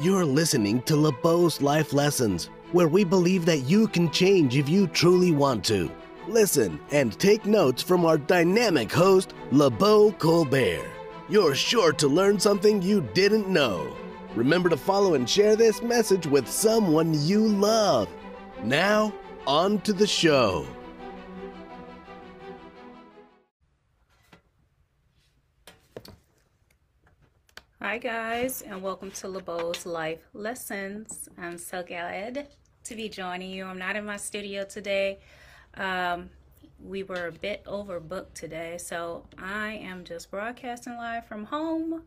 You're listening to LeBeau's Life Lessons, where we believe that you can change if you truly want to. Listen and take notes from our dynamic host, LeBeau Colbert. You're sure to learn something you didn't know. Remember to follow and share this message with someone you love. Now, on to the show. Hi, guys, and welcome to LeBeau's Life Lessons. I'm so glad to be joining you. I'm not in my studio today. Um, we were a bit overbooked today, so I am just broadcasting live from home.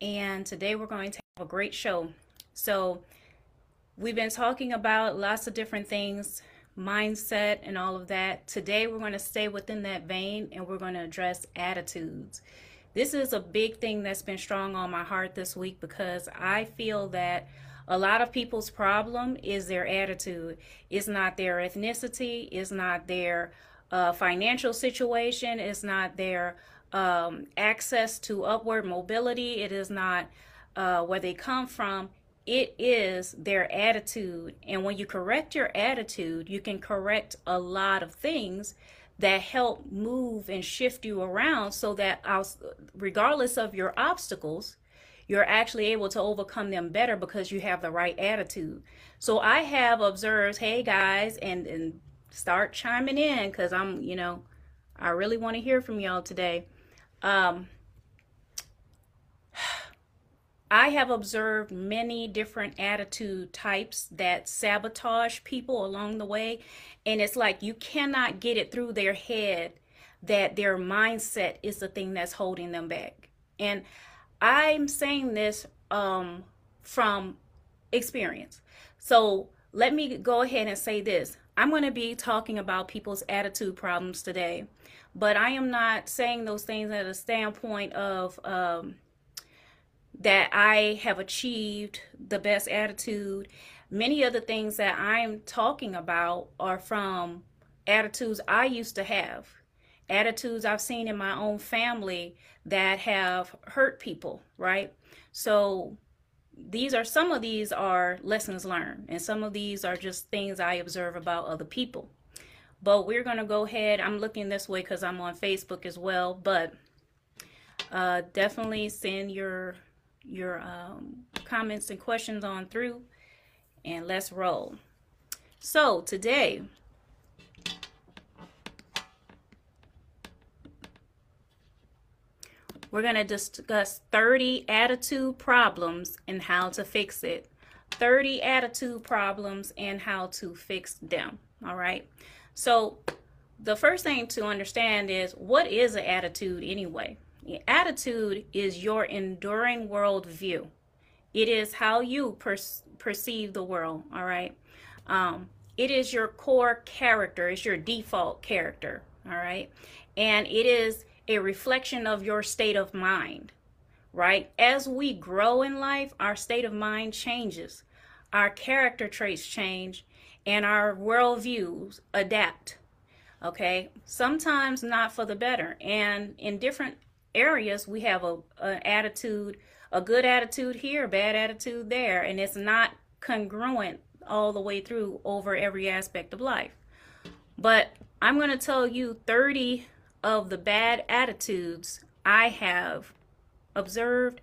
And today we're going to have a great show. So, we've been talking about lots of different things, mindset, and all of that. Today we're going to stay within that vein and we're going to address attitudes this is a big thing that's been strong on my heart this week because I feel that a lot of people's problem is their attitude. It's not their ethnicity, it's not their uh, financial situation, it's not their um, access to upward mobility, it is not uh, where they come from. It is their attitude. And when you correct your attitude, you can correct a lot of things that help move and shift you around so that regardless of your obstacles, you're actually able to overcome them better because you have the right attitude. So I have observed, hey guys, and, and start chiming in because I'm, you know, I really want to hear from y'all today. Um, I have observed many different attitude types that sabotage people along the way. And it's like you cannot get it through their head that their mindset is the thing that's holding them back. And I'm saying this um, from experience. So let me go ahead and say this. I'm going to be talking about people's attitude problems today, but I am not saying those things at a standpoint of, um, that I have achieved the best attitude. Many of the things that I'm talking about are from attitudes I used to have, attitudes I've seen in my own family that have hurt people, right? So these are some of these are lessons learned, and some of these are just things I observe about other people. But we're going to go ahead. I'm looking this way because I'm on Facebook as well, but uh, definitely send your your um, comments and questions on through and let's roll. So today, we're going to discuss 30 attitude problems and how to fix it. 30 attitude problems and how to fix them. All right. So the first thing to understand is what is an attitude anyway? Attitude is your enduring worldview. It is how you per- perceive the world. All right. Um, it is your core character. It's your default character. All right. And it is a reflection of your state of mind. Right. As we grow in life, our state of mind changes. Our character traits change and our worldviews adapt. Okay. Sometimes not for the better. And in different areas we have a an attitude a good attitude here bad attitude there. And it's not congruent all the way through over every aspect of life. But i'm going to tell you 30 of the bad attitudes i have observed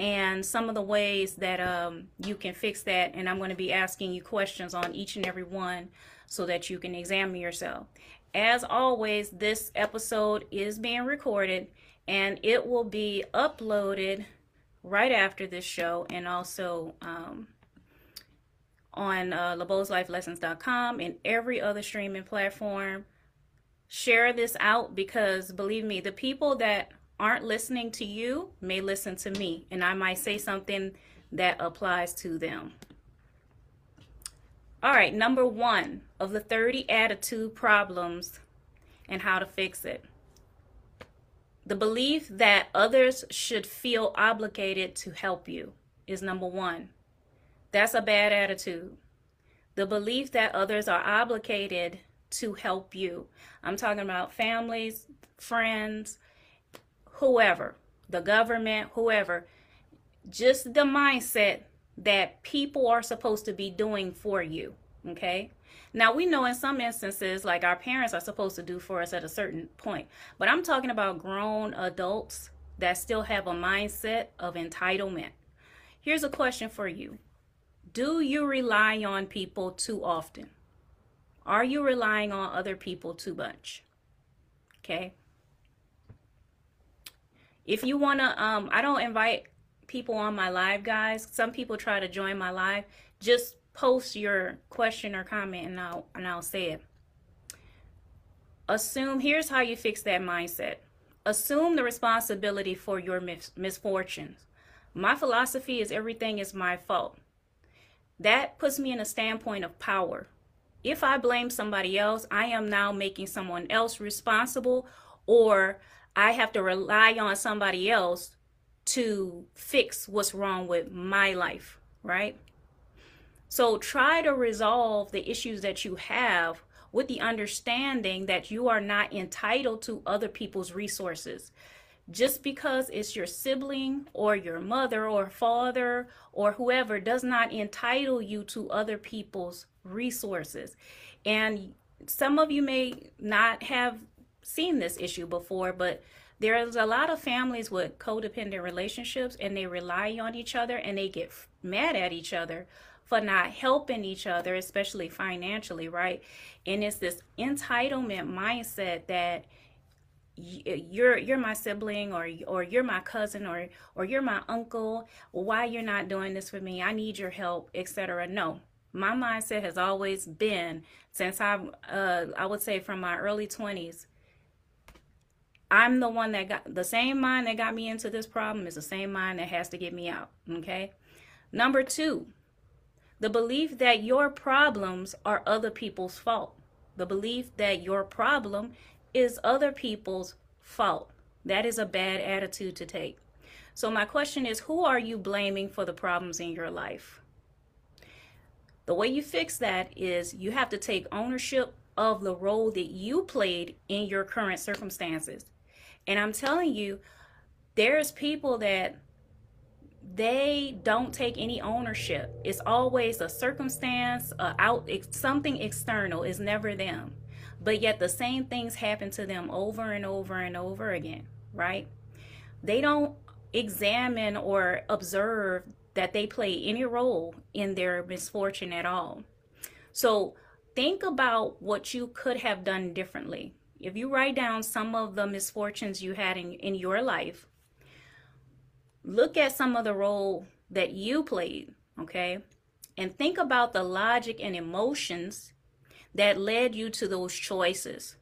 and some of the ways that um, you can fix that. And i'm going to be asking you questions on each and every one so that you can examine yourself. As always this episode is being recorded and it will be uploaded right after this show and also um, on uh, and every other streaming platform. Share this out because believe me, the people that aren't listening to you may listen to me, and I might say something that applies to them. All right, number one of the 30 attitude problems and how to fix it. The belief that others should feel obligated to help you is number one. That's a bad attitude. The belief that others are obligated to help you. I'm talking about families, friends, whoever, the government, whoever. Just the mindset that people are supposed to be doing for you. Okay. Now, we know in some instances, like our parents are supposed to do for us at a certain point, but I'm talking about grown adults that still have a mindset of entitlement. Here's a question for you Do you rely on people too often? Are you relying on other people too much? Okay. If you want to, um, I don't invite people on my live, guys. Some people try to join my live. Just post your question or comment and I'll and I'll say it. Assume here's how you fix that mindset. Assume the responsibility for your mis- misfortunes. My philosophy is everything is my fault. That puts me in a standpoint of power. If I blame somebody else, I am now making someone else responsible or I have to rely on somebody else to fix what's wrong with my life, right? So try to resolve the issues that you have with the understanding that you are not entitled to other people's resources. Just because it's your sibling or your mother or father or whoever does not entitle you to other people's resources. And some of you may not have seen this issue before, but there's a lot of families with codependent relationships and they rely on each other and they get mad at each other for not helping each other, especially financially, right? And it's this entitlement mindset that you're you're my sibling or or you're my cousin or or you're my uncle. Why you're not doing this for me? I need your help etc no my mindset has always been since i uh i would say from my early 20s i'm the one that got the same mind that got me into this problem is the same mind that has to get me out okay? Number 2 the belief that your problems are other people's fault. The belief that your problem is other people's fault. That is a bad attitude to take. So, my question is who are you blaming for the problems in your life? The way you fix that is you have to take ownership of the role that you played in your current circumstances. And I'm telling you, there's people that they don't take any ownership. It's always a circumstance, a out something external is never them. But yet the same things happen to them over and over and over again, right? They don't examine or observe that they play any role in their misfortune at all. So think about what you could have done differently. If you write down some of the misfortunes you had in, in your life, look at some of the role that you played, okay? And think about the logic and emotions that led you to those choices,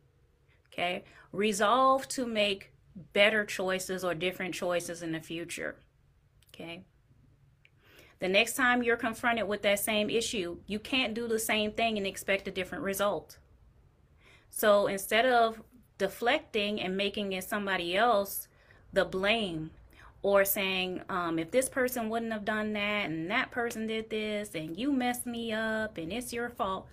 okay? Resolve to make better choices or different choices in the future, okay? The next time you're confronted with that same issue, you can't do the same thing and expect a different result. So instead of deflecting and making it somebody else the blame, or saying um, if this person wouldn't have done that and that person did this and you messed me up and it's your fault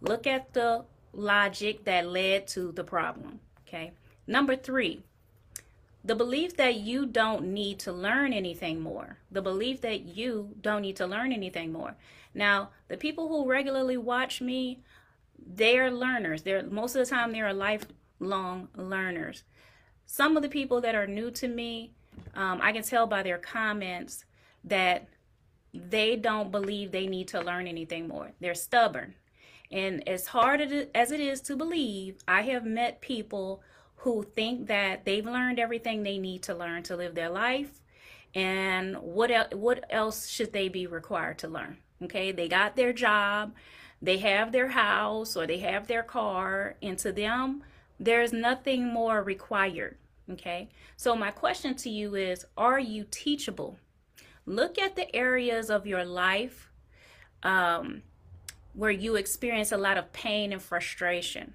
look at the logic that led to the problem okay? Number three the belief that you don't need to learn anything more. The belief that you don't need to learn anything more. Now the people who regularly watch me they're learners. They're most of the time they're lifelong learners. Some of the people that are new to me um, I can tell by their comments that they don't believe they need to learn anything more. They're stubborn. And as hard as it is to believe, I have met people who think that they've learned everything they need to learn to live their life. And what, el- what else should they be required to learn? Okay, they got their job, they have their house, or they have their car, and to them, there's nothing more required. Okay, so my question to you is Are you teachable? Look at the areas of your life um, where you experience a lot of pain and frustration.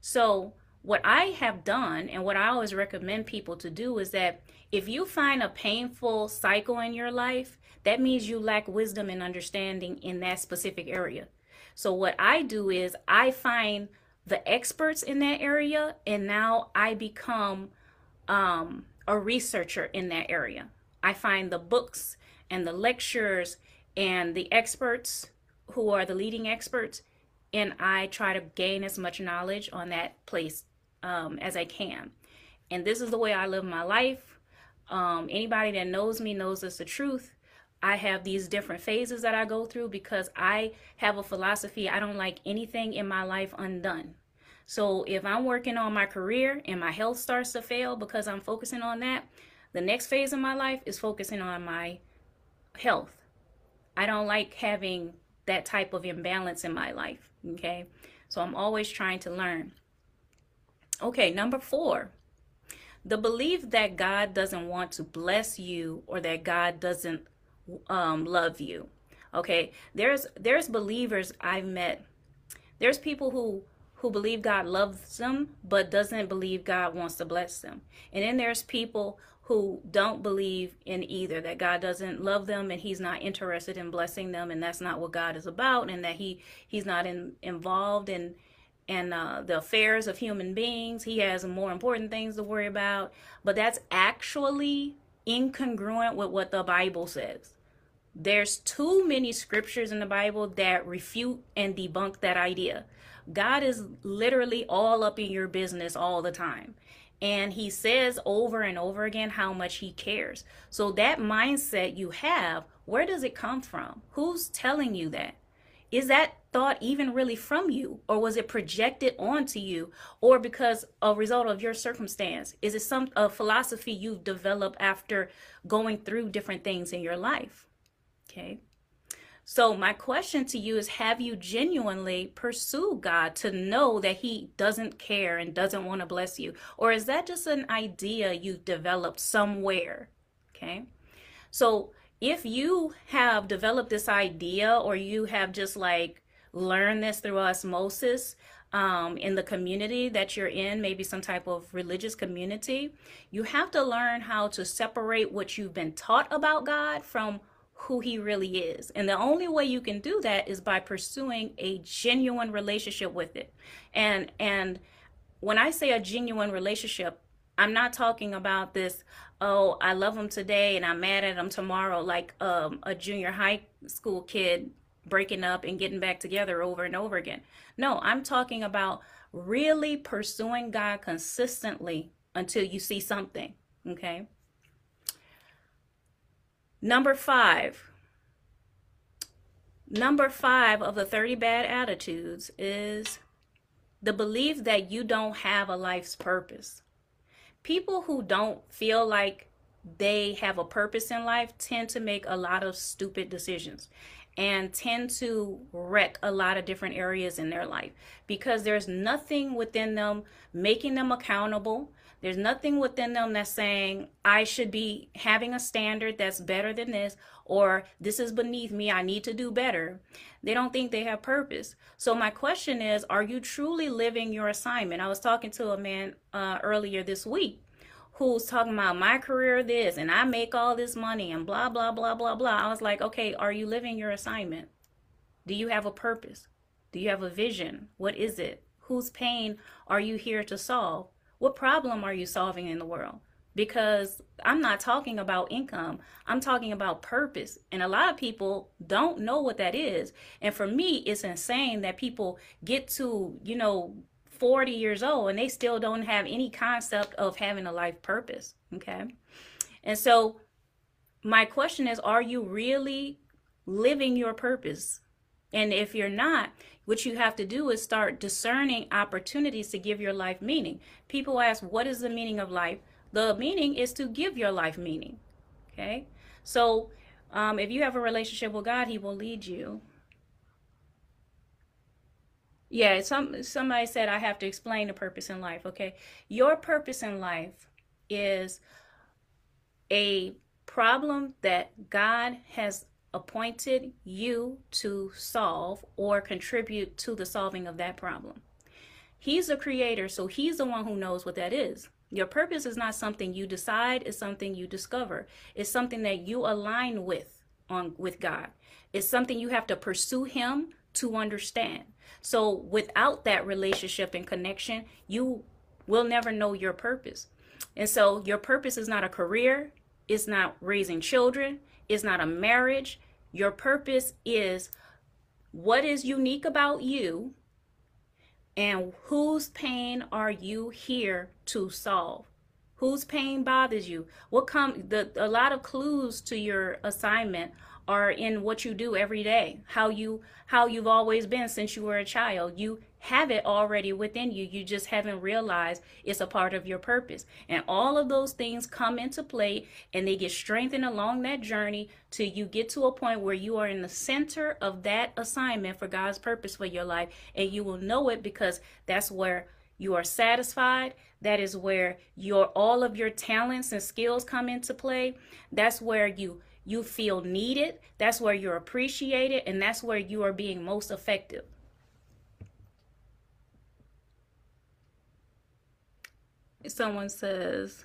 So, what I have done and what I always recommend people to do is that if you find a painful cycle in your life, that means you lack wisdom and understanding in that specific area. So, what I do is I find the experts in that area, and now I become um, a researcher in that area. I find the books and the lecturers and the experts who are the leading experts, and I try to gain as much knowledge on that place um, as I can. And this is the way I live my life. Um, anybody that knows me knows it's the truth. I have these different phases that I go through because I have a philosophy. I don't like anything in my life undone. So if I'm working on my career and my health starts to fail because I'm focusing on that, the next phase of my life is focusing on my health. I don't like having that type of imbalance in my life. Okay. So I'm always trying to learn. Okay, number four, the belief that God doesn't want to bless you or that God doesn't um, love you. Okay, there's there's believers I've met. There's people who who believe God loves them but doesn't believe God wants to bless them. And then there's people who don't believe in either that God doesn't love them and he's not interested in blessing them and that's not what God is about and that he he's not in, involved in in uh, the affairs of human beings. He has more important things to worry about, but that's actually incongruent with what the Bible says. There's too many scriptures in the Bible that refute and debunk that idea. God is literally all up in your business all the time. And he says over and over again how much he cares. So that mindset you have, where does it come from? Who's telling you that? Is that thought even really from you? Or was it projected onto you? Or because a result of your circumstance? Is it some a philosophy you've developed after going through different things in your life? Okay. So, my question to you is Have you genuinely pursued God to know that He doesn't care and doesn't want to bless you? Or is that just an idea you've developed somewhere? Okay. So, if you have developed this idea or you have just like learned this through osmosis, um, in the community that you're in, maybe some type of religious community, you have to learn how to separate what you've been taught about God from who he really is. And the only way you can do that is by pursuing a genuine relationship with it. And and when I say a genuine relationship, I'm not talking about this, oh, I love him today and I'm mad at him tomorrow, like um, a junior high school kid breaking up and getting back together over and over again. No, I'm talking about really pursuing God consistently until you see something. Okay. Number five. Number five of the 30 bad attitudes is the belief that you don't have a life's purpose. People who don't feel like they have a purpose in life tend to make a lot of stupid decisions and tend to wreck a lot of different areas in their life because there's nothing within them making them accountable. There's nothing within them that's saying, I should be having a standard that's better than this, or this is beneath me, I need to do better. They don't think they have purpose. So, my question is, are you truly living your assignment? I was talking to a man uh, earlier this week who's talking about my career this and I make all this money and blah, blah, blah, blah, blah. I was like, okay, are you living your assignment? Do you have a purpose? Do you have a vision? What is it? Whose pain are you here to solve? What problem are you solving in the world? Because I'm not talking about income, I'm talking about purpose. And a lot of people don't know what that is. And for me, it's insane that people get to, you know, 40 years old and they still don't have any concept of having a life purpose. Okay. And so, my question is are you really living your purpose? And if you're not, what you have to do is start discerning opportunities to give your life meaning. People ask, What is the meaning of life? The meaning is to give your life meaning. Okay. So, um, if you have a relationship with God, He will lead you yeah, some somebody said I have to explain the purpose in life. Okay, your purpose in life is a problem that God has appointed you to solve or contribute to the solving of that problem. He's the creator, so he's the one who knows what that is. Your purpose is not something you decide, it's something you discover. It's something that you align with on with God. It's something you have to pursue him to understand. So without that relationship and connection, you will never know your purpose. And so your purpose is not a career, it's not raising children, is not a marriage. Your purpose is what is unique about you and whose pain are you here to solve? Whose pain bothers you? What come the a lot of clues to your assignment are in what you do every day. How you how you've always been since you were a child. You have it already within you. You just haven't realized it's a part of your purpose. And all of those things come into play and they get strengthened along that journey till you get to a point where you are in the center of that assignment for God's purpose for your life. And you will know it because that's where you are satisfied. That is where your all of your talents and skills come into play. That's where you you feel needed. That's where you're appreciated and that's where you are being most effective. Someone says,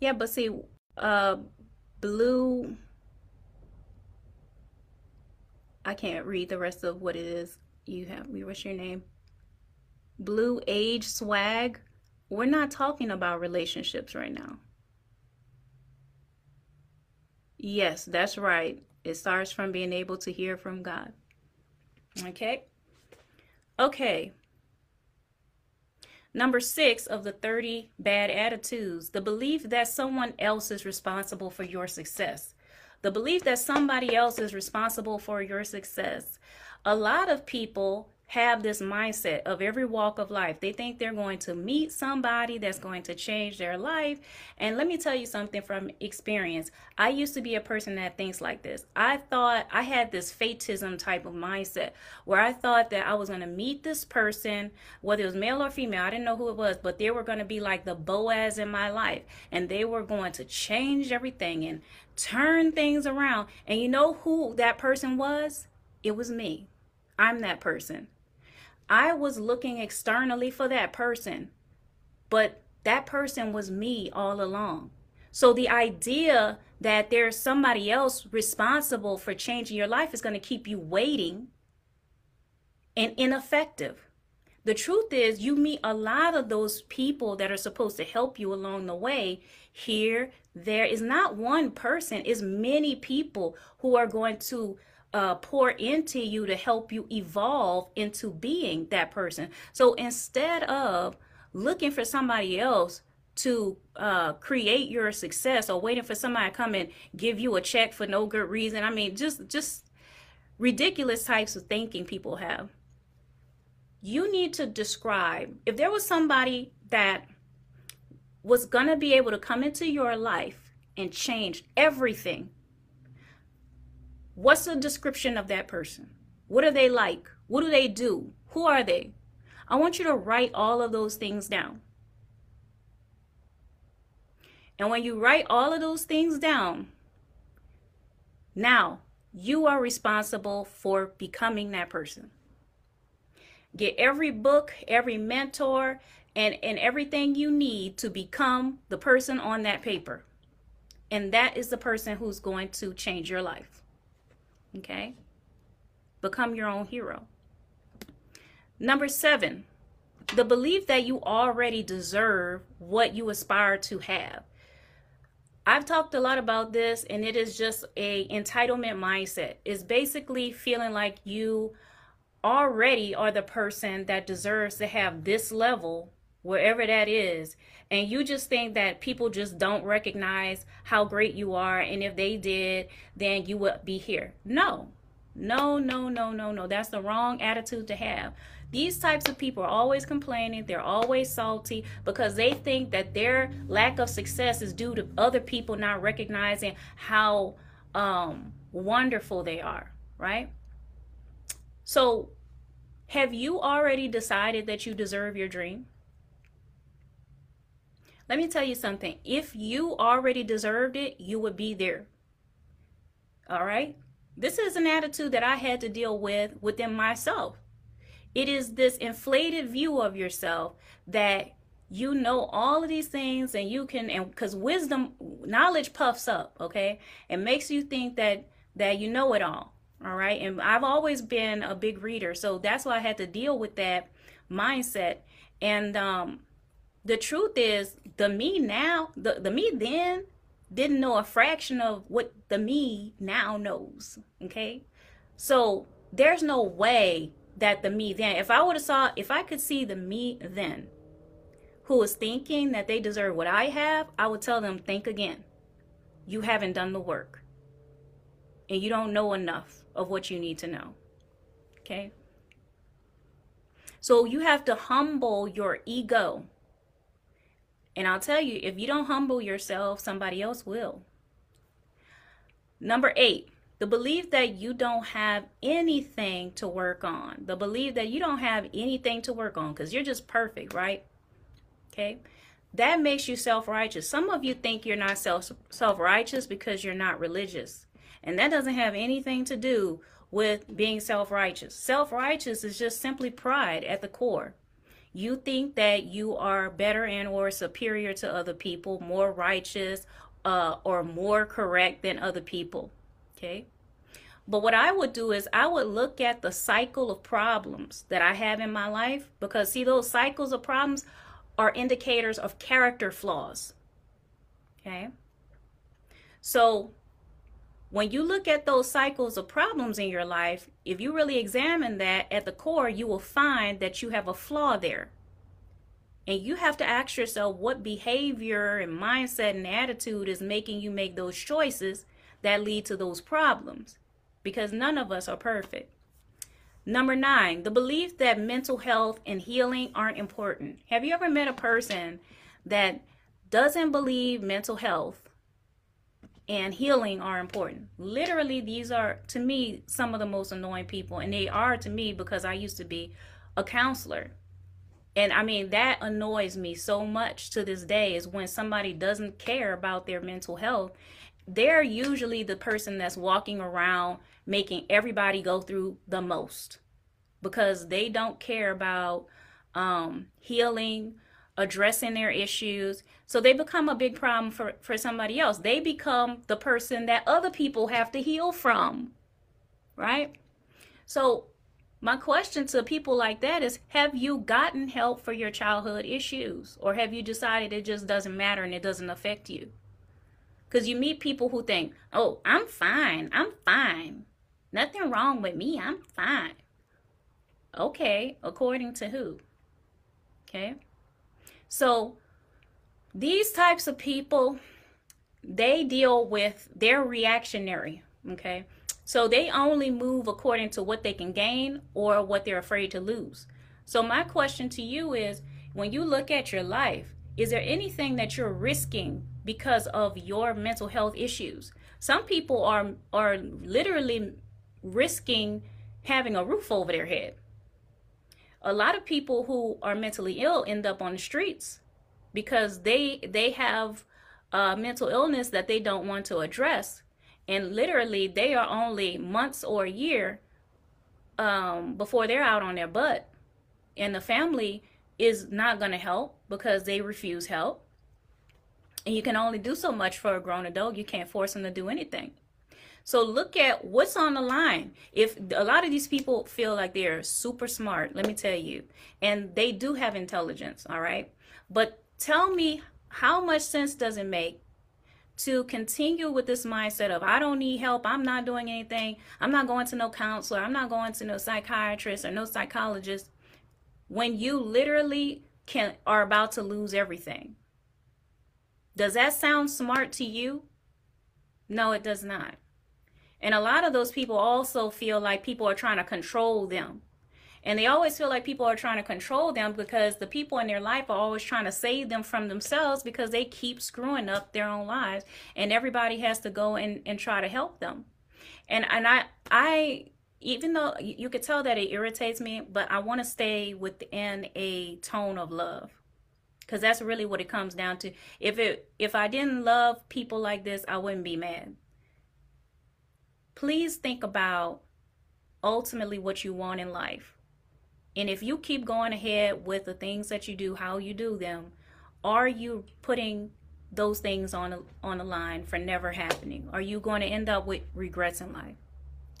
yeah, but see, uh, blue, I can't read the rest of what it is you have. What's your name? Blue age swag. We're not talking about relationships right now. Yes, that's right. It starts from being able to hear from God. Okay? Okay. Number six of the 30 bad attitudes, the belief that someone else is responsible for your success. The belief that somebody else is responsible for your success. A lot of people have this mindset of every walk of life. They think they're going to meet somebody that's going to change their life. And let me tell you something from experience. I used to be a person that thinks like this. I thought I had this fatism type of mindset where I thought that I was going to meet this person, whether it was male or female, I didn't know who it was, but they were going to be like the Boaz in my life. And they were going to change everything and turn things around. And you know who that person was? It was me. I'm that person. I was looking externally for that person, but that person was me all along. So the idea that there's somebody else responsible for changing your life is going to keep you waiting and ineffective. The truth is, you meet a lot of those people that are supposed to help you along the way. Here, there is not one person, it's many people who are going to uh, pour into you to help you evolve into being that person. So instead of looking for somebody else to uh, create your success or waiting for somebody to come and give you a check for no good reason, I mean, just just ridiculous types of thinking people have. You need to describe if there was somebody that was going to be able to come into your life and change everything What's the description of that person? What are they like? What do they do? Who are they? I want you to write all of those things down. And when you write all of those things down, now you are responsible for becoming that person. Get every book, every mentor, and, and everything you need to become the person on that paper. And that is the person who's going to change your life. Okay? Become your own hero. Number seven, the belief that you already deserve what you aspire to have. I've talked a lot about this and it is just a entitlement mindset. It's basically feeling like you already are the person that deserves to have this level wherever that is. And you just think that people just don't recognize how great you are. And if they did then you would be here. No. No no no no no. That's the wrong attitude to have. These types of people are always complaining. They're always salty because they think that their lack of success is due to other people not recognizing how um, wonderful they are right? So have you already decided that you deserve your dream let me tell you something. If you already deserved it, you would be there. All right? This is an attitude that I had to deal with within myself. It is this inflated view of yourself that you know all of these things and you can and because wisdom knowledge puffs up okay it makes you think that that you know it all all right and i've always been a big reader so that's why i had to deal with that mindset and um the truth is the me now the, the me then didn't know a fraction of what the me now knows. Okay. So there's no way that the me then, if I would have saw, if I could see the me then who is thinking that they deserve what I have, I would tell them, think again. You haven't done the work. And you don't know enough of what you need to know. Okay. So you have to humble your ego and I'll tell you, if you don't humble yourself, somebody else will. Number eight, the belief that you don't have anything to work on. The belief that you don't have anything to work on because you're just perfect, right? Okay. That makes you self righteous. Some of you think you're not self righteous because you're not religious. And that doesn't have anything to do with being self righteous. Self righteous is just simply pride at the core you think that you are better and or superior to other people, more righteous uh, or more correct than other people. Okay. But what I would do is I would look at the cycle of problems that I have in my life because see those cycles of problems are indicators of character flaws. Okay. So when you look at those cycles of problems in your life, if you really examine that at the core, you will find that you have a flaw there. And you have to ask yourself what behavior and mindset and attitude is making you make those choices that lead to those problems. Because none of us are perfect. Number nine, the belief that mental health and healing aren't important. Have you ever met a person that doesn't believe mental health and healing are important. Literally, these are to me some of the most annoying people, and they are to me because I used to be a counselor. And I mean, that annoys me so much to this day is when somebody doesn't care about their mental health. They're usually the person that's walking around making everybody go through the most because they don't care about um, healing, addressing their issues. So they become a big problem for, for somebody else. They become the person that other people have to heal from, right? So, my question to people like that is Have you gotten help for your childhood issues? Or have you decided it just doesn't matter and it doesn't affect you? Because you meet people who think, Oh, I'm fine. I'm fine. Nothing wrong with me. I'm fine. Okay, according to who? Okay. So these types of people, they deal with, they're reactionary, okay? So they only move according to what they can gain or what they're afraid to lose. So my question to you is, when you look at your life, is there anything that you're risking because of your mental health issues? Some people are are literally risking having a roof over their head a lot of people who are mentally ill end up on the streets because they they have a mental illness that they don't want to address. And literally they are only months or a year um, before they're out on their butt. And the family is not going to help because they refuse help. And you can only do so much for a grown adult. You can't force them to do anything so look at what's on the line. If a lot of these people feel like they're super smart, let me tell you, and they do have intelligence, all right? But tell me how much sense does it make to continue with this mindset of I don't need help, I'm not doing anything, I'm not going to no counselor, I'm not going to no psychiatrist or no psychologist when you literally can are about to lose everything. Does that sound smart to you? No, it does not. And a lot of those people also feel like people are trying to control them. And they always feel like people are trying to control them because the people in their life are always trying to save them from themselves because they keep screwing up their own lives. And everybody has to go and, and try to help them. And and I I even though you could tell that it irritates me, but I want to stay within a tone of love. Cause that's really what it comes down to. If it if I didn't love people like this, I wouldn't be mad please think about ultimately what you want in life. And if you keep going ahead with the things that you do, how you do them, are you putting those things on on the line for never happening? Are you going to end up with regrets in life?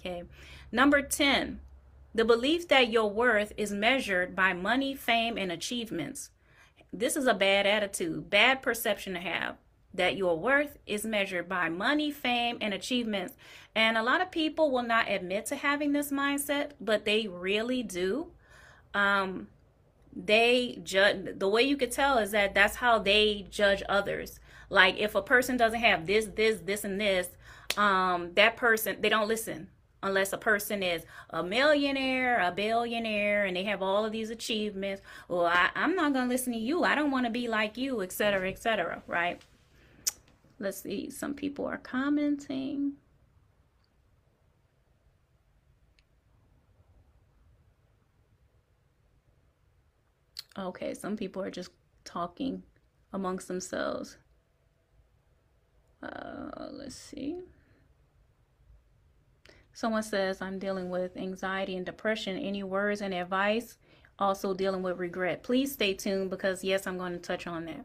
Okay. Number 10, the belief that your worth is measured by money, fame, and achievements. This is a bad attitude, bad perception to have that your worth is measured by money, fame, and achievements. And a lot of people will not admit to having this mindset, but they really do. Um, they judge the way you could tell is that that's how they judge others. Like if a person doesn't have this, this, this, and this, um, that person they don't listen unless a person is a millionaire, a billionaire, and they have all of these achievements. Well, I, I'm not gonna listen to you. I don't want to be like you, etc., etc. Right? Let's see. Some people are commenting. Okay, some people are just talking amongst themselves. Uh, let's see. Someone says, I'm dealing with anxiety and depression. Any words and advice? Also dealing with regret. Please stay tuned because, yes, I'm going to touch on that.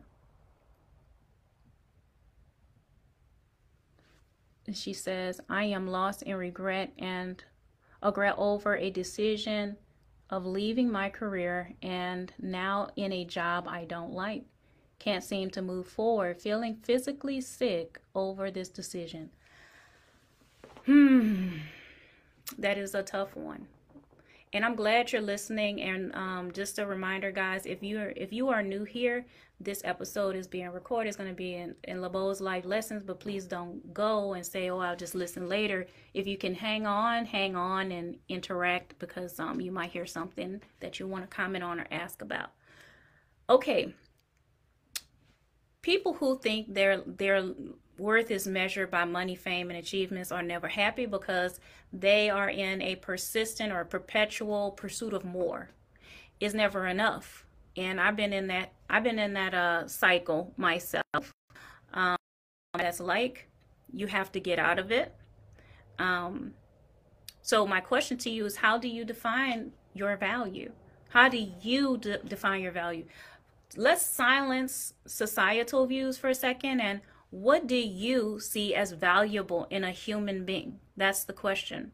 She says, I am lost in regret and regret over a decision of leaving my career and now in a job I don't like. Can't seem to move forward, feeling physically sick over this decision. Hmm that is a tough one and i'm glad you're listening and um, just a reminder guys if you're if you are new here this episode is being recorded. It's going to be in, in LeBeau's live lessons but please don't go and say oh i'll just listen later. If you can hang on hang on and interact because um, you might hear something that you want to comment on or ask about. Okay. People who think they're they're worth is measured by money, fame, and achievements are never happy because they are in a persistent or perpetual pursuit of more. It's never enough. And I've been in that I've been in that uh, cycle myself. Um, that's like you have to get out of it. Um, so my question to you is how do you define your value? How do you de- define your value? Let's silence societal views for a second and what do you see as valuable in a human being? That's the question.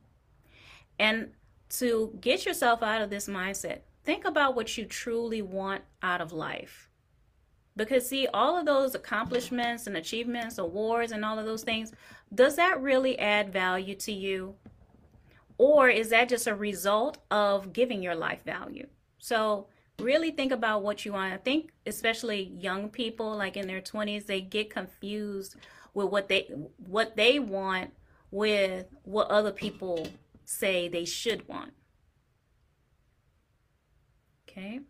And to get yourself out of this mindset, think about what you truly want out of life. Because, see, all of those accomplishments and achievements, awards, and all of those things, does that really add value to you? Or is that just a result of giving your life value? So, really think about what you want. I think especially young people like in their 20s, they get confused with what they what they want with what other people say they should want. Okay?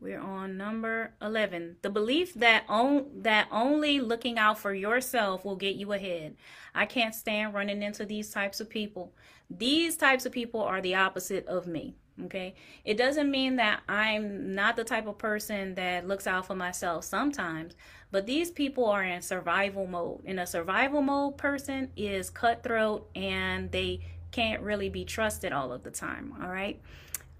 We're on number 11. The belief that on, that only looking out for yourself will get you ahead. I can't stand running into these types of people. These types of people are the opposite of me. Okay? It doesn't mean that I'm not the type of person that looks out for myself sometimes, but these people are in survival mode. And a survival mode person is cutthroat and they can't really be trusted all of the time. All right?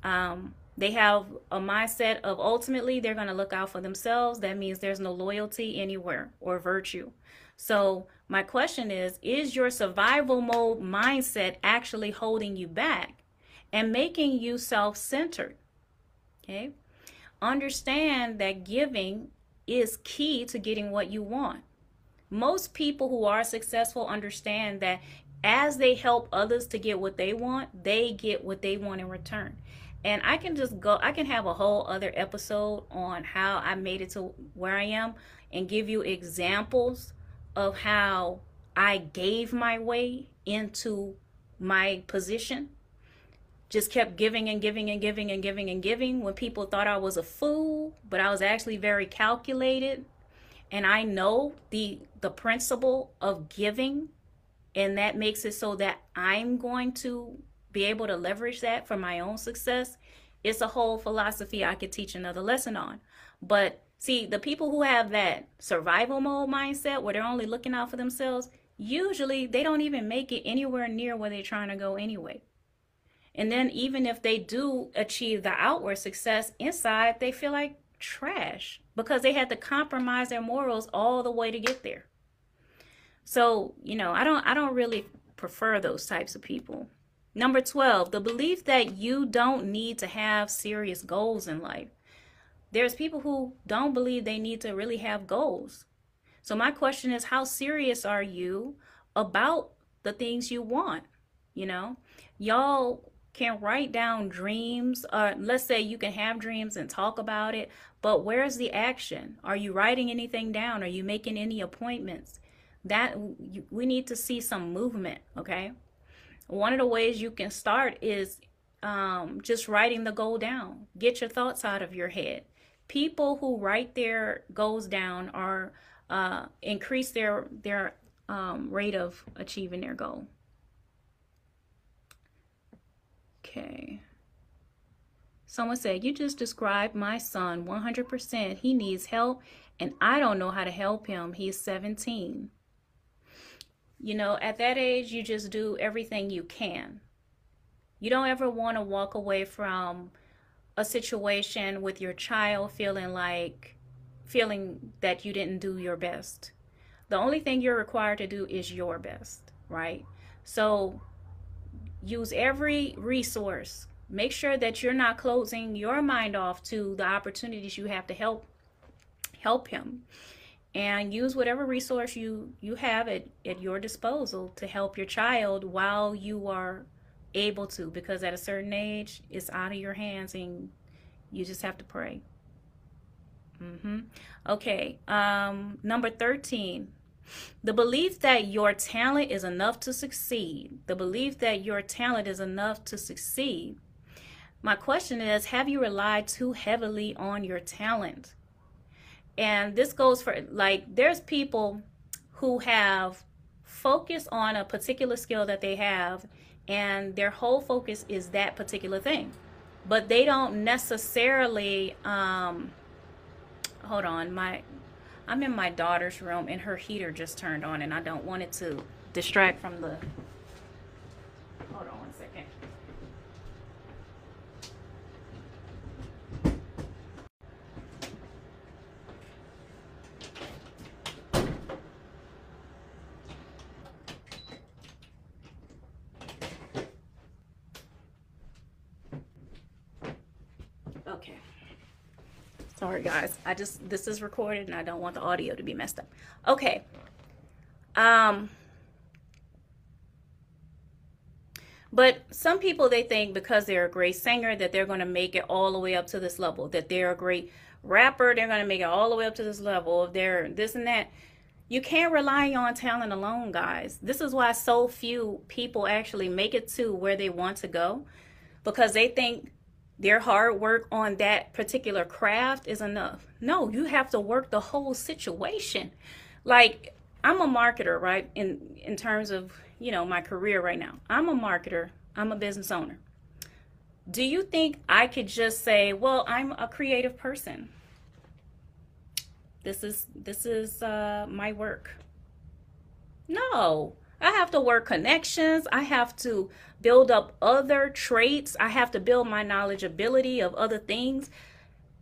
Um, they have a mindset of ultimately they're going to look out for themselves. That means there's no loyalty anywhere or virtue. So, my question is Is your survival mode mindset actually holding you back and making you self centered? Okay. Understand that giving is key to getting what you want. Most people who are successful understand that as they help others to get what they want, they get what they want in return and I can just go I can have a whole other episode on how I made it to where I am and give you examples of how I gave my way into my position. Just kept giving and giving and giving and giving and giving. When people thought I was a fool but I was actually very calculated. And I know the the principle of giving and that makes it so that I'm going to be able to leverage that for my own success, it's a whole philosophy I could teach another lesson on. But see, the people who have that survival mode mindset where they're only looking out for themselves, usually they don't even make it anywhere near where they're trying to go anyway. And then even if they do achieve the outward success inside, they feel like trash because they had to compromise their morals all the way to get there. So, you know, I don't I don't really prefer those types of people. Number 12, the belief that you don't need to have serious goals in life. There's people who don't believe they need to really have goals. So, my question is how serious are you about the things you want? You know, y'all can write down dreams. Uh, let's say you can have dreams and talk about it, but where's the action? Are you writing anything down? Are you making any appointments? That we need to see some movement, okay? One of the ways you can start is um, just writing the goal down. Get your thoughts out of your head. People who write their goals down are uh, increase their their um, rate of achieving their goal. Okay. Someone said, You just described my son 100%. He needs help, and I don't know how to help him. He's 17. You know, at that age, you just do everything you can. You don't ever want to walk away from a situation with your child feeling like, feeling that you didn't do your best. The only thing you're required to do is your best, right? So use every resource. Make sure that you're not closing your mind off to the opportunities you have to help help him and use whatever resource you you have at, at your disposal to help your child while you are able to because at a certain age it's out of your hands and you just have to pray. Mm-hmm. okay um, number 13 the belief that your talent is enough to succeed. The belief that your talent is enough to succeed. My question is have you relied too heavily on your talent and this goes for like there's people who have focused on a particular skill that they have and their whole focus is that particular thing. But they don't necessarily um hold on my i'm in my daughter's room and her heater just turned on and i don't want it to distract from the Sorry, guys. I just, this is recorded and I don't want the audio to be messed up. Okay. Um, but some people, they think because they're a great singer that they're going to make it all the way up to this level, that they're a great rapper, they're going to make it all the way up to this level. If they're this and that. You can't rely on talent alone, guys. This is why so few people actually make it to where they want to go because they think their hard work on that particular craft is enough. No, you have to work the whole situation. Like I'm a marketer, right? In in terms of, you know, my career right now. I'm a marketer. I'm a business owner. Do you think I could just say, "Well, I'm a creative person. This is this is uh my work." No. I have to work connections. I have to build up other traits. I have to build my knowledge ability of other things.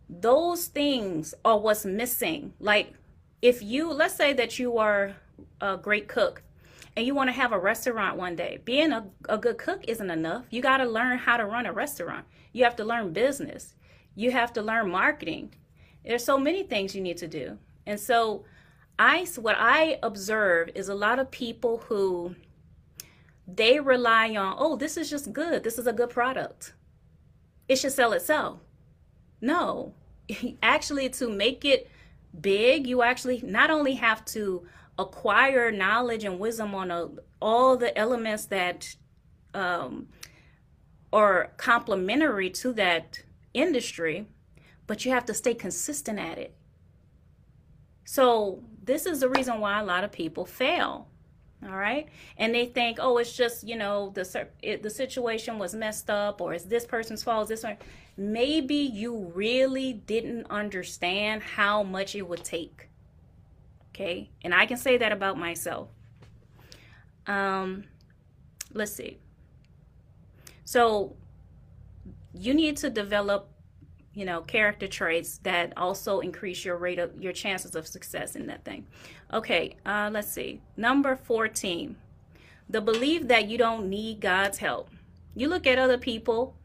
Those things are what's missing. Like if you, let's say that you are a great cook and you want to have a restaurant one day, being a, a good cook isn't enough. You got to learn how to run a restaurant. You have to learn business. You have to learn marketing. There's so many things you need to do. And so, I what I observe is a lot of people who they rely on, oh, this is just good. This is a good product. It should sell itself. No, actually, to make it big, you actually not only have to acquire knowledge and wisdom on a, all the elements that um, are complementary to that industry, but you have to stay consistent at it. So this is the reason why a lot of people fail all right? And they think oh it's just you know the it, the situation was messed up or it's this person's fault this one. Maybe you really didn't understand how much it would take. Okay? And i can say that about myself. Um let's see. So you need to develop you know, character traits that also increase your rate of your chances of success in that thing. Okay, uh, let's see. Number 14, the belief that you don't need God's help. You look at other people,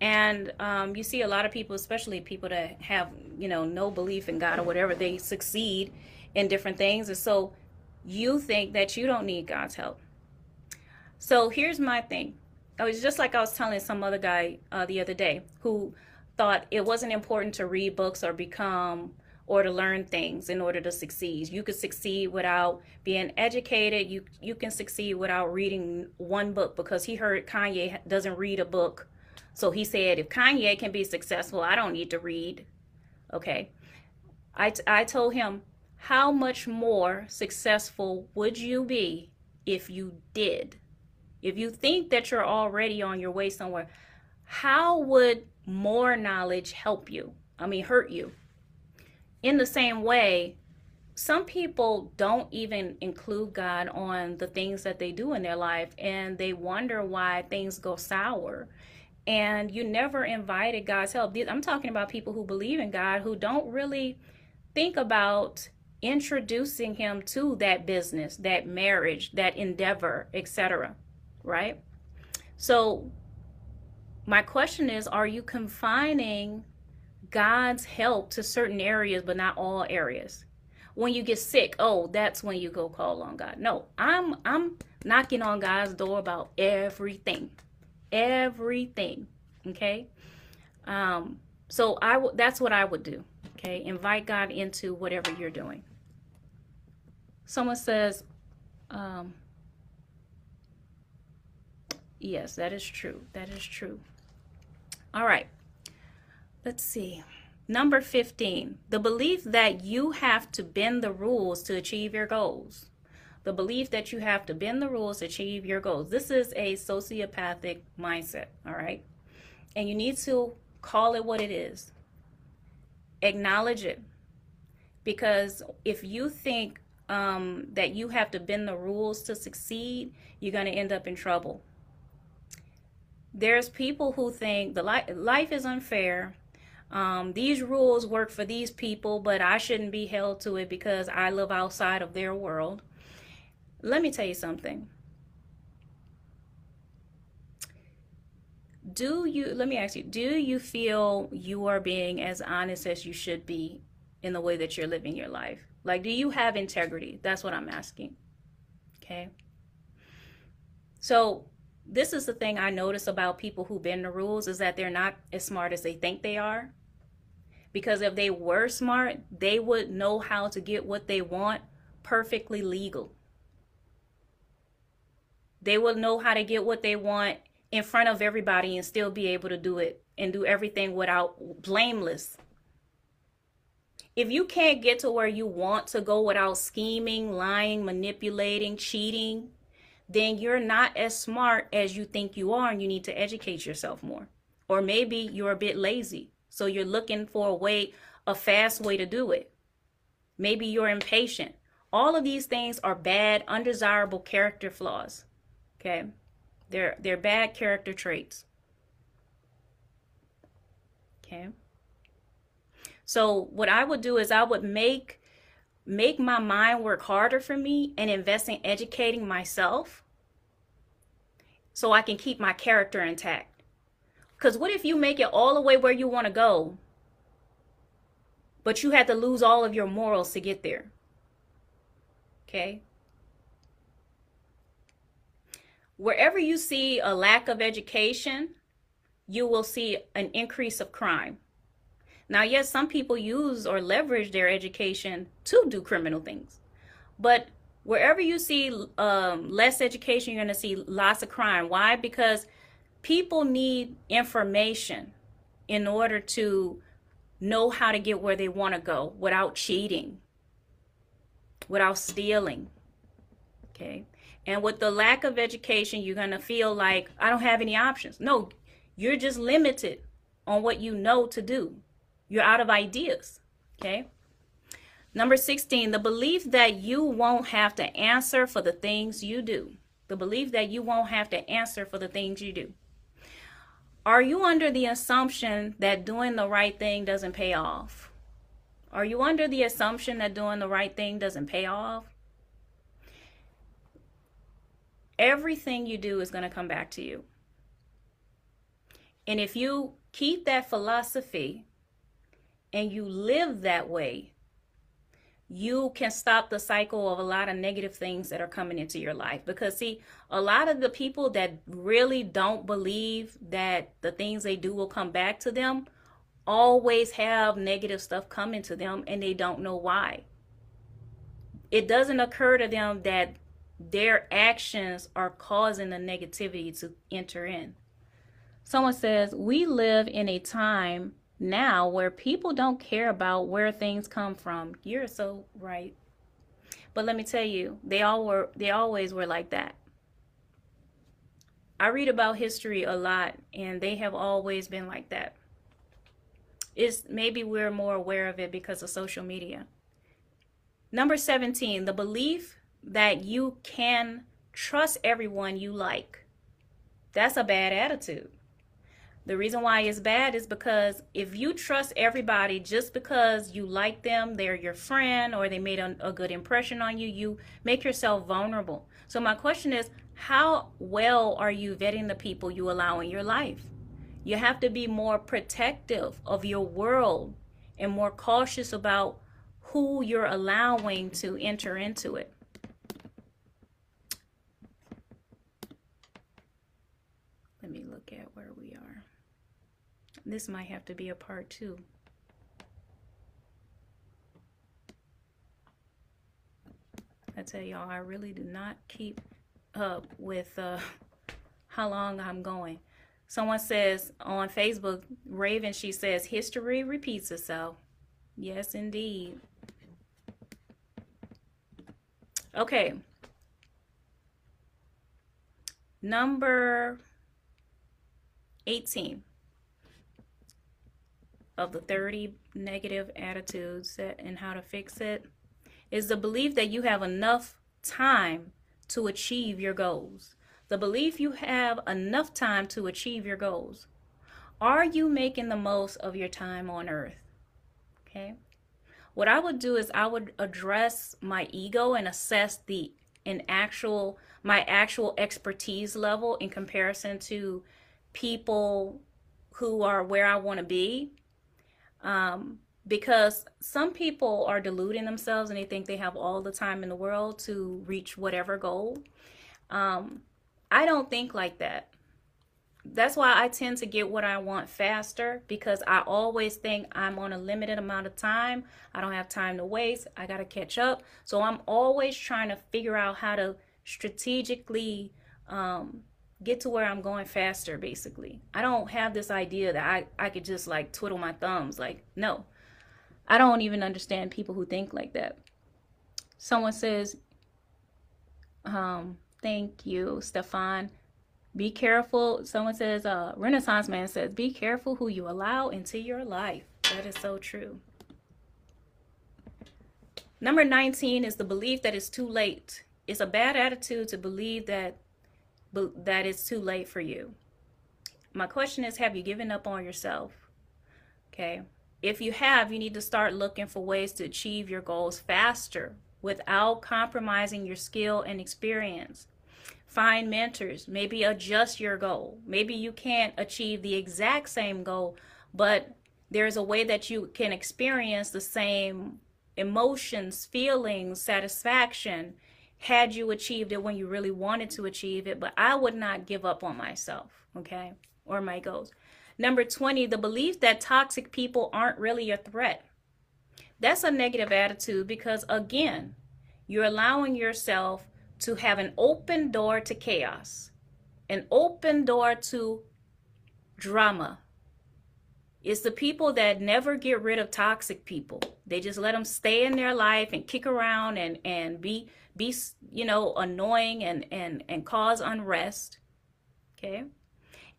and um, you see a lot of people, especially people that have, you know, no belief in God or whatever, they succeed in different things. And so you think that you don't need God's help. So here's my thing. It was just like I was telling some other guy uh, the other day who thought it wasn't important to read books or become or to learn things in order to succeed. You could succeed without being educated. You you can succeed without reading one book because he heard Kanye doesn't read a book. So he said if Kanye can be successful, I don't need to read. Okay. I I told him how much more successful would you be if you did? If you think that you're already on your way somewhere, how would more knowledge help you? I mean, hurt you? In the same way, some people don't even include God on the things that they do in their life and they wonder why things go sour. And you never invited God's help. I'm talking about people who believe in God who don't really think about introducing him to that business, that marriage, that endeavor, etc. Right? So my question is are you confining God's help to certain areas, but not all areas. When you get sick, oh, that's when you go call on God. No, I'm I'm knocking on God's door about everything, everything. Okay, um, so I w- that's what I would do. Okay, invite God into whatever you're doing. Someone says, um, yes, that is true. That is true. All right. Let's see. Number 15, the belief that you have to bend the rules to achieve your goals. The belief that you have to bend the rules to achieve your goals. This is a sociopathic mindset, all right? And you need to call it what it is. Acknowledge it. Because if you think um, that you have to bend the rules to succeed, you're going to end up in trouble. There's people who think the li- life is unfair um, these rules work for these people, but I shouldn't be held to it because I live outside of their world. Let me tell you something. Do you, let me ask you, do you feel you are being as honest as you should be in the way that you're living your life? Like, do you have integrity? That's what I'm asking. Okay. So, this is the thing I notice about people who bend the rules is that they're not as smart as they think they are. Because if they were smart, they would know how to get what they want perfectly legal. They will know how to get what they want in front of everybody and still be able to do it and do everything without blameless. If you can't get to where you want to go without scheming, lying, manipulating, cheating, then you're not as smart as you think you are and you need to educate yourself more. Or maybe you're a bit lazy. So you're looking for a way, a fast way to do it. Maybe you're impatient. All of these things are bad, undesirable character flaws. Okay? They're they're bad character traits. Okay? So what I would do is I would make make my mind work harder for me and invest in educating myself so I can keep my character intact. Because what if you make it all the way where you want to go, but you had to lose all of your morals to get there? Okay? Wherever you see a lack of education, you will see an increase of crime. Now, yes, some people use or leverage their education to do criminal things, but wherever you see um, less education, you're going to see lots of crime. Why? Because people need information in order to know how to get where they want to go without cheating, without stealing. Okay. And with the lack of education, you're going to feel like, I don't have any options. No, you're just limited on what you know to do. You're out of ideas. Okay. Number 16, the belief that you won't have to answer for the things you do. The belief that you won't have to answer for the things you do. Are you under the assumption that doing the right thing doesn't pay off? Are you under the assumption that doing the right thing doesn't pay off? Everything you do is going to come back to you. And if you keep that philosophy and you live that way, you can stop the cycle of a lot of negative things that are coming into your life. Because, see, a lot of the people that really don't believe that the things they do will come back to them always have negative stuff coming to them and they don't know why. It doesn't occur to them that their actions are causing the negativity to enter in. Someone says, We live in a time now where people don't care about where things come from. You're so right. But let me tell you, they all were they always were like that. I read about history a lot and they have always been like that. It's maybe we're more aware of it because of social media. Number 17, the belief that you can trust everyone you like. That's a bad attitude. The reason why it's bad is because if you trust everybody just because you like them, they're your friend, or they made a, a, good impression on you, you make yourself vulnerable. So, my question is how well are you vetting the people you allow in your life? You have to be more protective of your world and more cautious about who you're allowing to enter into it. Let me look at where we are. This might have to be a part two. I tell y'all, I really do not keep up with uh, how long I'm going. Someone says on Facebook, Raven, she says, history repeats itself. Yes, indeed. Okay. Number 18 of the 30 negative attitudes and how to fix it is the belief that you have enough time to achieve your goals. The belief you have enough time to achieve your goals. Are you making the most of your time on earth? Okay. What I would do is I would address my ego and assess the in actual my actual expertise level in comparison to people who are where I want to be um, because some people are deluding themselves and they think they have all the time in the world to reach whatever goal. Um, I don't think like that. That's why I tend to get what I want faster because I always think I'm on a limited amount of time. I don't have time to waste. I got to catch up. So I'm always trying to figure out how to strategically um, get to where I'm going faster, basically. I don't have this idea that I, I could just like twiddle my thumbs. Like, no. I don't even understand people who think like that. Someone says, um, thank you, Stefan. Be careful. Someone says, uh, Renaissance man says, be careful who you allow into your life. That is so true. Number 19 is the belief that it's too late. It's a bad attitude to believe that that it's too late for you. My question is have you given up on yourself? Okay. If you have, you need to start looking for ways to achieve your goals faster without compromising your skill and experience. Find mentors, maybe adjust your goal. Maybe you can't achieve the exact same goal, but there's a way that you can experience the same emotions, feelings, satisfaction had you achieved it when you really wanted to achieve it, but I would not give up on myself, okay, or my goals. Number 20, the belief that toxic people aren't really a threat. That's a negative attitude because, again, you're allowing yourself to have an open door to chaos, an open door to drama. It's the people that never get rid of toxic people. They just let them stay in their life and kick around and, and be be you know annoying and and and cause unrest okay?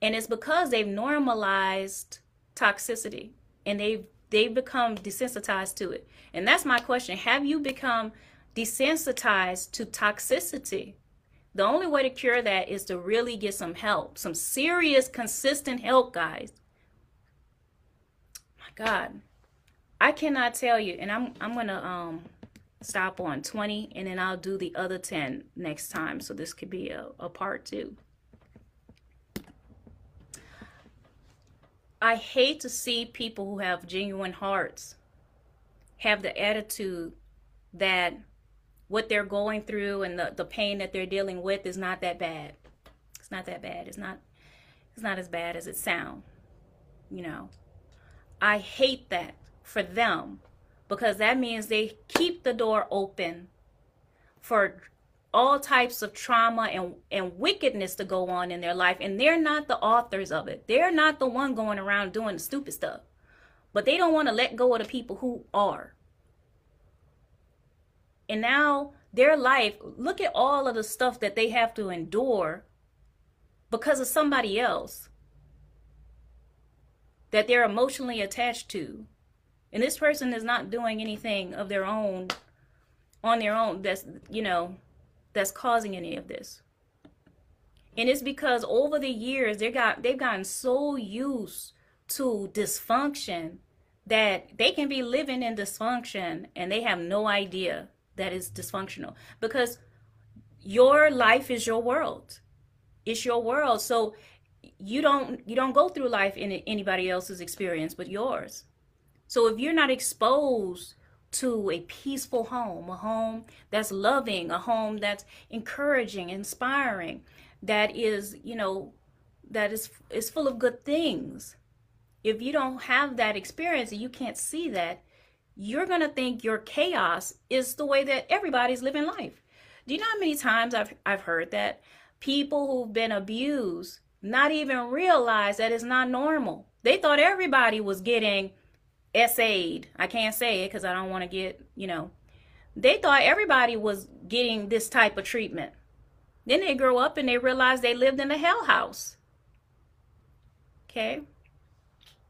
And it's because they've normalized toxicity and they've they've become desensitized to it. And that's my question. Have you become desensitized to toxicity? The only way to cure that is to really get some help some serious consistent help guys. My god. I cannot tell you and i'm i'm gonna um stop on 20 and then I'll do the other 10 next time. So this could be a, a part two. I hate to see people who have genuine hearts have the attitude that what they're going through and the, the pain that they're dealing with is not that bad. It's not that bad. It's not it's not as bad as it sounds. You know. I hate that for them because that means they keep the door open for all types of trauma and, and wickedness to go on in their life. And they're not the authors of it. They're not the one going around doing the stupid stuff. But they don't want to let go of the people who are. And now their life look at all of the stuff that they have to endure because of somebody else that they're emotionally attached to and this person is not doing anything of their own on their own that's you know that's causing any of this. And it's because over the years they got they've gotten so used to dysfunction that they can be living in dysfunction and they have no idea that is dysfunctional. Because your life is your world. It's your world. So you don't you don't go through life in anybody else's experience but yours so if you're not exposed to a peaceful home, a home that's loving, a home that's encouraging, inspiring, that is, you know, that is is full of good things. If you don't have that experience and you can't see that, you're going to think your chaos is the way that everybody's living life. Do you know how many times I've I've heard that people who've been abused not even realize that it's not normal. They thought everybody was getting SA'd. I can't say it because I don't want to get, you know. They thought everybody was getting this type of treatment. Then they grow up and they realize they lived in a hell house. Okay?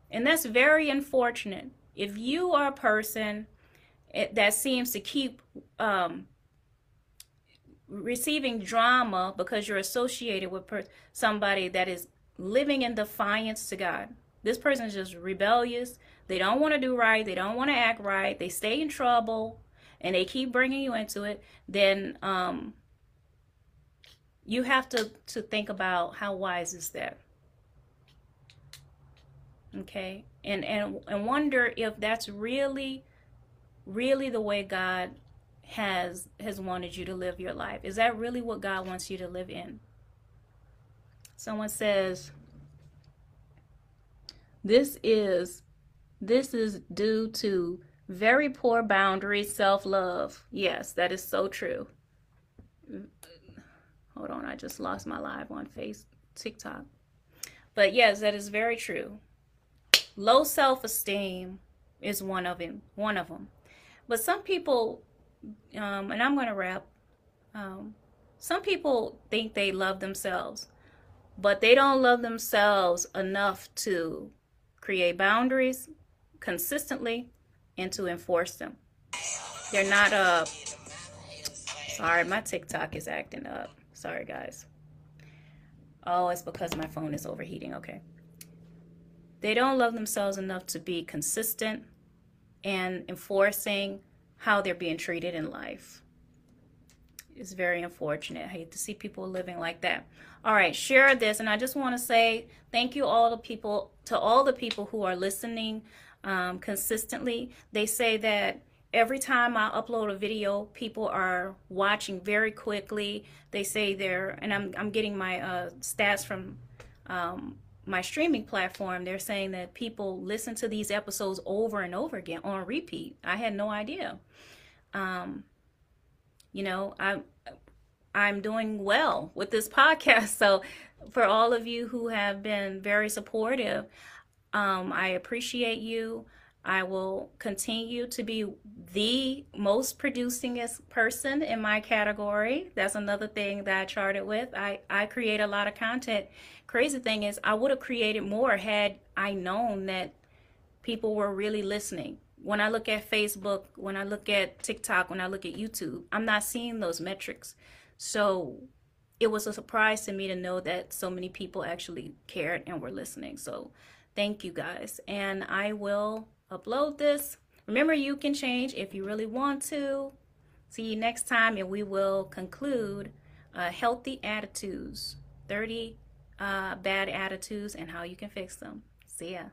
And that's very unfortunate. If you are a person eh, that seems to keep um, receiving drama because you're associated with somebody that is living in defiance to God, this person is just rebellious. They don't want to do right. They don't want to act right. They stay in trouble and they keep bringing you into it. Then um, you have to, to think about how wise is that? Okay. And, and, and wonder if that's really, really the way God has has wanted you to live your life. Is that really what God wants you to live in? Someone says, this is this is due to very poor boundaries, self-love. Yes, that is so true. Hold on, I just lost my live on face TikTok. But yes, that is very true. Low self-esteem is one of them. One of them. But some people, um, and I'm going to wrap. Um, some people think they love themselves, but they don't love themselves enough to create boundaries consistently and to enforce them. They're not uh sorry, my TikTok is acting up. Sorry guys. Oh, it's because my phone is overheating. Okay. They don't love themselves enough to be consistent and enforcing how they're being treated in life. It's very unfortunate. I hate to see people living like that. All right, share this. And I just want to say thank you all the people to all the people who are listening um, consistently. They say that every time I upload a video, people are watching very quickly. They say they're, and I'm, I'm getting my uh, stats from um, my streaming platform. They're saying that people listen to these episodes over and over again on repeat. I had no idea. Um, you know, I'm I'm doing well with this podcast. So for all of you who have been very supportive, um, I appreciate you. I will continue to be the most producingest person in my category. That's another thing that I charted with. I, I create a lot of content. Crazy thing is, I would have created more had I known that people were really listening when I look at Facebook, when I look at TikTok, when I look at YouTube, I'm not seeing those metrics. So it was a surprise to me to know that so many people actually cared and were listening. So thank you guys. And I will upload this. Remember, you can change if you really want to. See you next time, and we will conclude uh, healthy attitudes 30 uh, bad attitudes and how you can fix them. See ya.